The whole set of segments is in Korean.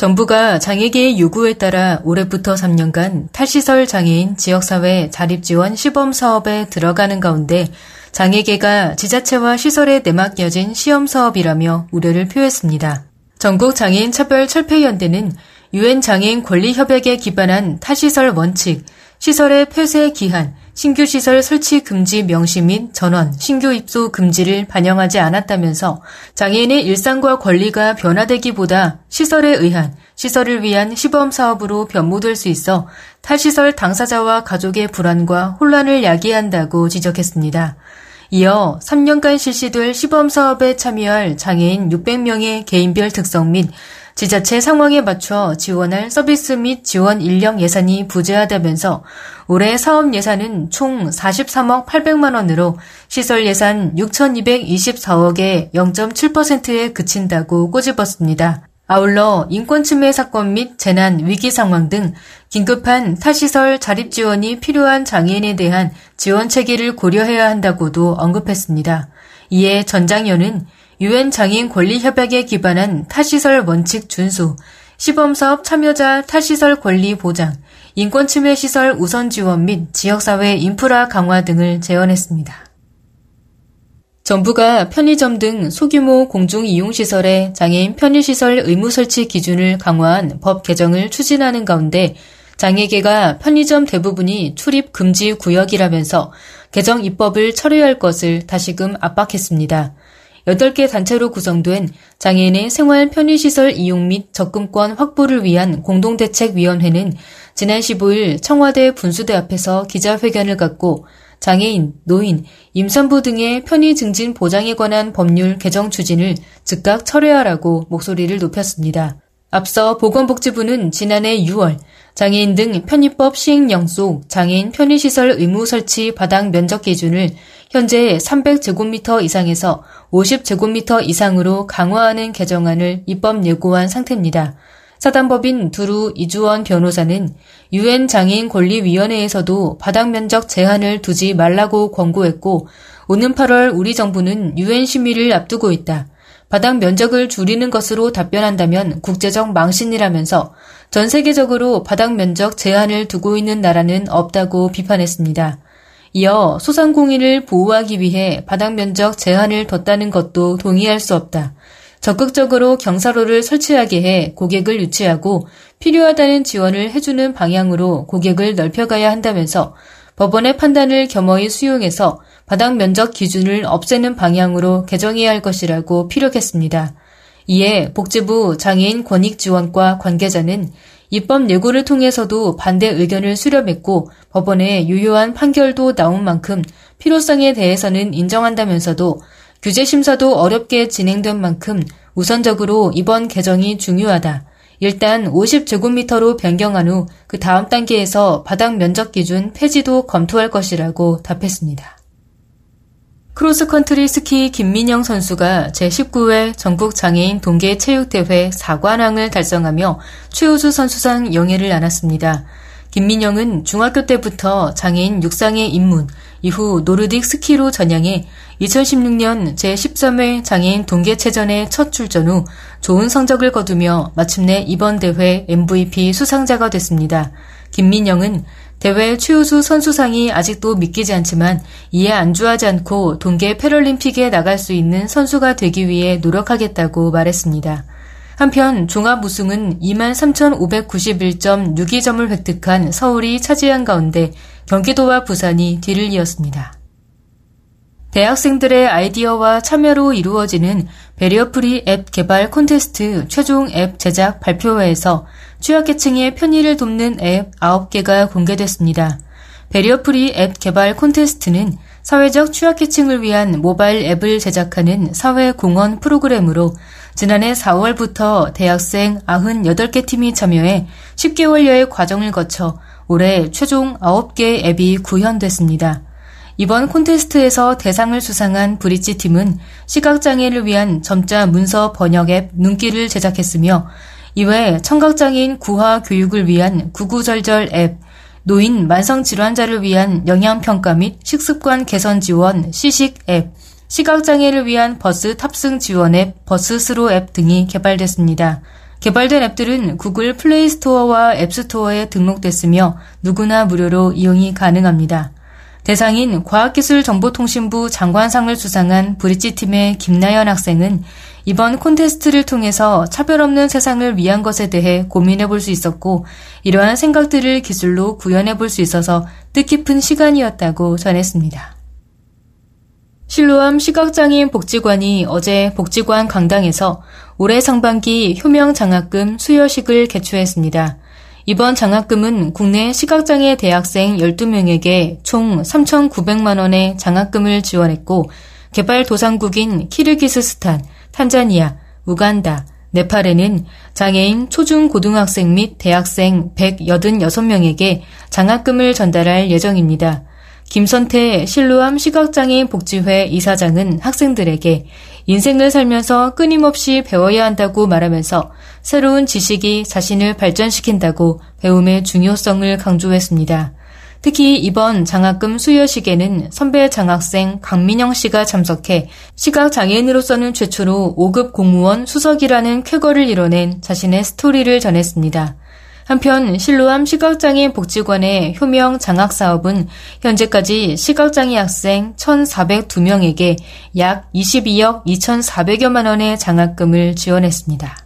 정부가 장애계의 요구에 따라 올해부터 3년간 탈시설 장애인 지역사회 자립지원 시범 사업에 들어가는 가운데 장애계가 지자체와 시설에 내맡겨진 시험 사업이라며 우려를 표했습니다. 전국 장애인 차별 철폐 연대는 유엔 장애인 권리 협약에 기반한 탈시설 원칙, 시설의 폐쇄 기한, 신규 시설 설치 금지 명시 및 전원, 신규 입소 금지를 반영하지 않았다면서 장애인의 일상과 권리가 변화되기보다 시설에 의한 시설을 위한 시범 사업으로 변모될 수 있어 탈시설 당사자와 가족의 불안과 혼란을 야기한다고 지적했습니다. 이어 3년간 실시될 시범 사업에 참여할 장애인 600명의 개인별 특성 및 지자체 상황에 맞춰 지원할 서비스 및 지원 인력 예산이 부재하다면서 올해 사업 예산은 총 43억 800만 원으로 시설 예산 6,224억의 0.7%에 그친다고 꼬집었습니다. 아울러 인권침해 사건 및 재난, 위기 상황 등 긴급한 타시설 자립 지원이 필요한 장애인에 대한 지원 체계를 고려해야 한다고도 언급했습니다. 이에 전장현은 유엔 장애인 권리 협약에 기반한 타시설 원칙 준수, 시범사업 참여자 타시설 권리 보장, 인권 침해 시설 우선 지원 및 지역사회 인프라 강화 등을 제언했습니다. 정부가 편의점 등 소규모 공중 이용시설에 장애인 편의시설 의무 설치 기준을 강화한 법 개정을 추진하는 가운데 장애계가 편의점 대부분이 출입 금지 구역이라면서 개정 입법을 철회할 것을 다시금 압박했습니다. 8개 단체로 구성된 장애인의 생활 편의시설 이용 및 접근권 확보를 위한 공동대책위원회는 지난 15일 청와대 분수대 앞에서 기자회견을 갖고 장애인, 노인, 임산부 등의 편의 증진 보장에 관한 법률 개정 추진을 즉각 철회하라고 목소리를 높였습니다. 앞서 보건복지부는 지난해 6월 장애인 등 편의법 시행령 속 장애인 편의시설 의무 설치 바닥 면적 기준을 현재 300제곱미터 이상에서 50제곱미터 이상으로 강화하는 개정안을 입법 예고한 상태입니다. 사단법인 두루 이주원 변호사는 유엔 장애인 권리위원회에서도 바닥 면적 제한을 두지 말라고 권고했고 오는 8월 우리 정부는 유엔 심의를 앞두고 있다. 바닥 면적을 줄이는 것으로 답변한다면 국제적 망신이라면서 전 세계적으로 바닥 면적 제한을 두고 있는 나라는 없다고 비판했습니다. 이어 소상공인을 보호하기 위해 바닥 면적 제한을 뒀다는 것도 동의할 수 없다. 적극적으로 경사로를 설치하게 해 고객을 유치하고 필요하다는 지원을 해주는 방향으로 고객을 넓혀가야 한다면서 법원의 판단을 겸허히 수용해서 바닥 면적 기준을 없애는 방향으로 개정해야 할 것이라고 피력했습니다. 이에 복지부 장애인 권익지원과 관계자는 입법 예고를 통해서도 반대 의견을 수렴했고 법원에 유효한 판결도 나온 만큼 필요성에 대해서는 인정한다면서도 규제 심사도 어렵게 진행된 만큼 우선적으로 이번 개정이 중요하다. 일단 50제곱미터로 변경한 후 그 다음 단계에서 바닥 면적 기준 폐지도 검토할 것이라고 답했습니다. 크로스컨트리 스키 김민영 선수가 제19회 전국 장애인 동계 체육대회 4관왕을 달성하며 최우수 선수상 영예를 안았습니다. 김민영은 중학교 때부터 장애인 육상에 입문, 이후 노르딕 스키로 전향해 2016년 제13회 장애인 동계체전에 첫 출전 후 좋은 성적을 거두며 마침내 이번 대회 MVP 수상자가 됐습니다. 김민영은 대회 최우수 선수상이 아직도 믿기지 않지만 이에 안주하지 않고 동계 패럴림픽에 나갈 수 있는 선수가 되기 위해 노력하겠다고 말했습니다. 한편 종합 우승은 23,591.62점을 획득한 서울이 차지한 가운데 경기도와 부산이 뒤를 이었습니다. 대학생들의 아이디어와 참여로 이루어지는 배리어프리 앱 개발 콘테스트 최종 앱 제작 발표회에서 취약계층의 편의를 돕는 앱 9개가 공개됐습니다. 배리어프리 앱 개발 콘테스트는 사회적 취약계층을 위한 모바일 앱을 제작하는 사회공헌 프로그램으로 지난해 4월부터 대학생 98개 팀이 참여해 10개월여의 과정을 거쳐 올해 최종 9개 앱이 구현됐습니다. 이번 콘테스트에서 대상을 수상한 브릿지 팀은 시각장애를 위한 점자 문서 번역 앱 눈길을 제작했으며 이외 청각장애인 구화 교육을 위한 구구절절 앱, 노인 만성질환자를 위한 영양평가 및 식습관 개선 지원 시식 앱, 시각장애를 위한 버스 탑승 지원 앱 버스스로 앱 등이 개발됐습니다. 개발된 앱들은 구글 플레이 스토어와 앱 스토어에 등록됐으며 누구나 무료로 이용이 가능합니다. 대상인 과학기술정보통신부 장관상을 수상한 브릿지팀의 김나연 학생은 이번 콘테스트를 통해서 차별 없는 세상을 위한 것에 대해 고민해 볼 수 있었고 이러한 생각들을 기술로 구현해 볼 수 있어서 뜻깊은 시간이었다고 전했습니다. 실로암 시각장애인 복지관이 어제 복지관 강당에서 올해 상반기 효명 장학금 수여식을 개최했습니다. 이번 장학금은 국내 시각장애 대학생 12명에게 총 3,900만 원의 장학금을 지원했고 개발도상국인 키르기스스탄, 탄자니아, 우간다, 네팔에는 장애인 초중고등학생 및 대학생 186명에게 장학금을 전달할 예정입니다. 김선태 실루암 시각장애인 복지회 이사장은 학생들에게 인생을 살면서 끊임없이 배워야 한다고 말하면서 새로운 지식이 자신을 발전시킨다고 배움의 중요성을 강조했습니다. 특히 이번 장학금 수여식에는 선배 장학생 강민영 씨가 참석해 시각장애인으로서는 최초로 5급 공무원 수석이라는 쾌거를 이뤄낸 자신의 스토리를 전했습니다. 한편 실로암 시각장애인 복지관의 효명 장학 사업은 현재까지 시각장애 학생 1,402명에게 약 22억 2,400여만 원의 장학금을 지원했습니다.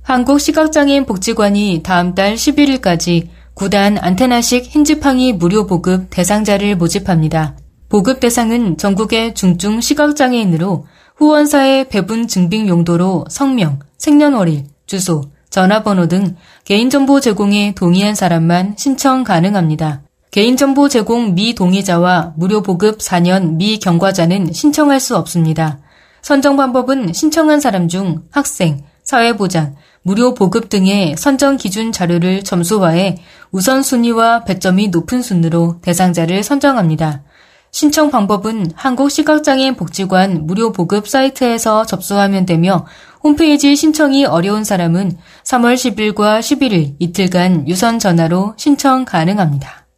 한국시각장애인 복지관이 다음 달 11일까지 9단 안테나식 힌지팡이 무료 보급 대상자를 모집합니다. 보급 대상은 전국의 중증 시각장애인으로 후원사의 배분 증빙 용도로 성명, 생년월일, 주소, 전화번호 등 개인정보 제공에 동의한 사람만 신청 가능합니다. 개인정보 제공 미동의자와 무료 보급 4년 미경과자는 신청할 수 없습니다. 선정 방법은 신청한 사람 중 학생, 사회보장, 무료 보급 등의 선정 기준 자료를 점수화해 우선순위와 배점이 높은 순으로 대상자를 선정합니다. 신청 방법은 한국시각장애인 복지관 무료 보급 사이트에서 접수하면 되며 홈페이지 신청이 어려운 사람은 3월 10일과 11일 이틀간 유선 전화로 신청 가능합니다.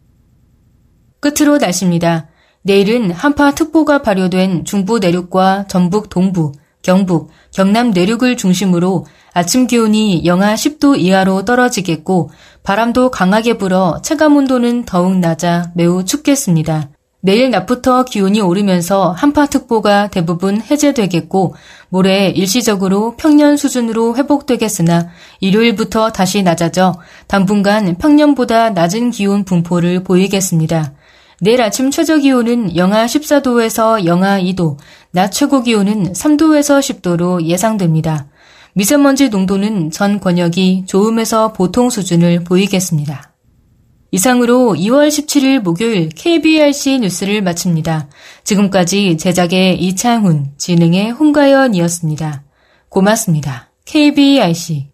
끝으로 날씨입니다. 내일은 한파특보가 발효된 중부 내륙과 전북 동부, 경북, 경남 내륙을 중심으로 아침 기온이 영하 10도 이하로 떨어지겠고 바람도 강하게 불어 체감 온도는 더욱 낮아 매우 춥겠습니다. 내일 낮부터 기온이 오르면서 한파특보가 대부분 해제되겠고 모레 일시적으로 평년 수준으로 회복되겠으나 일요일부터 다시 낮아져 당분간 평년보다 낮은 기온 분포를 보이겠습니다. 내일 아침 최저 기온은 영하 14도에서 영하 2도, 낮 최고 기온은 3도에서 10도로 예상됩니다. 미세먼지 농도는 전 권역이 좋음에서 보통 수준을 보이겠습니다. 이상으로 2월 17일 목요일 KBRC 뉴스를 마칩니다. 지금까지 제작의 이창훈, 진행의 홍가연이었습니다. 고맙습니다. KBRC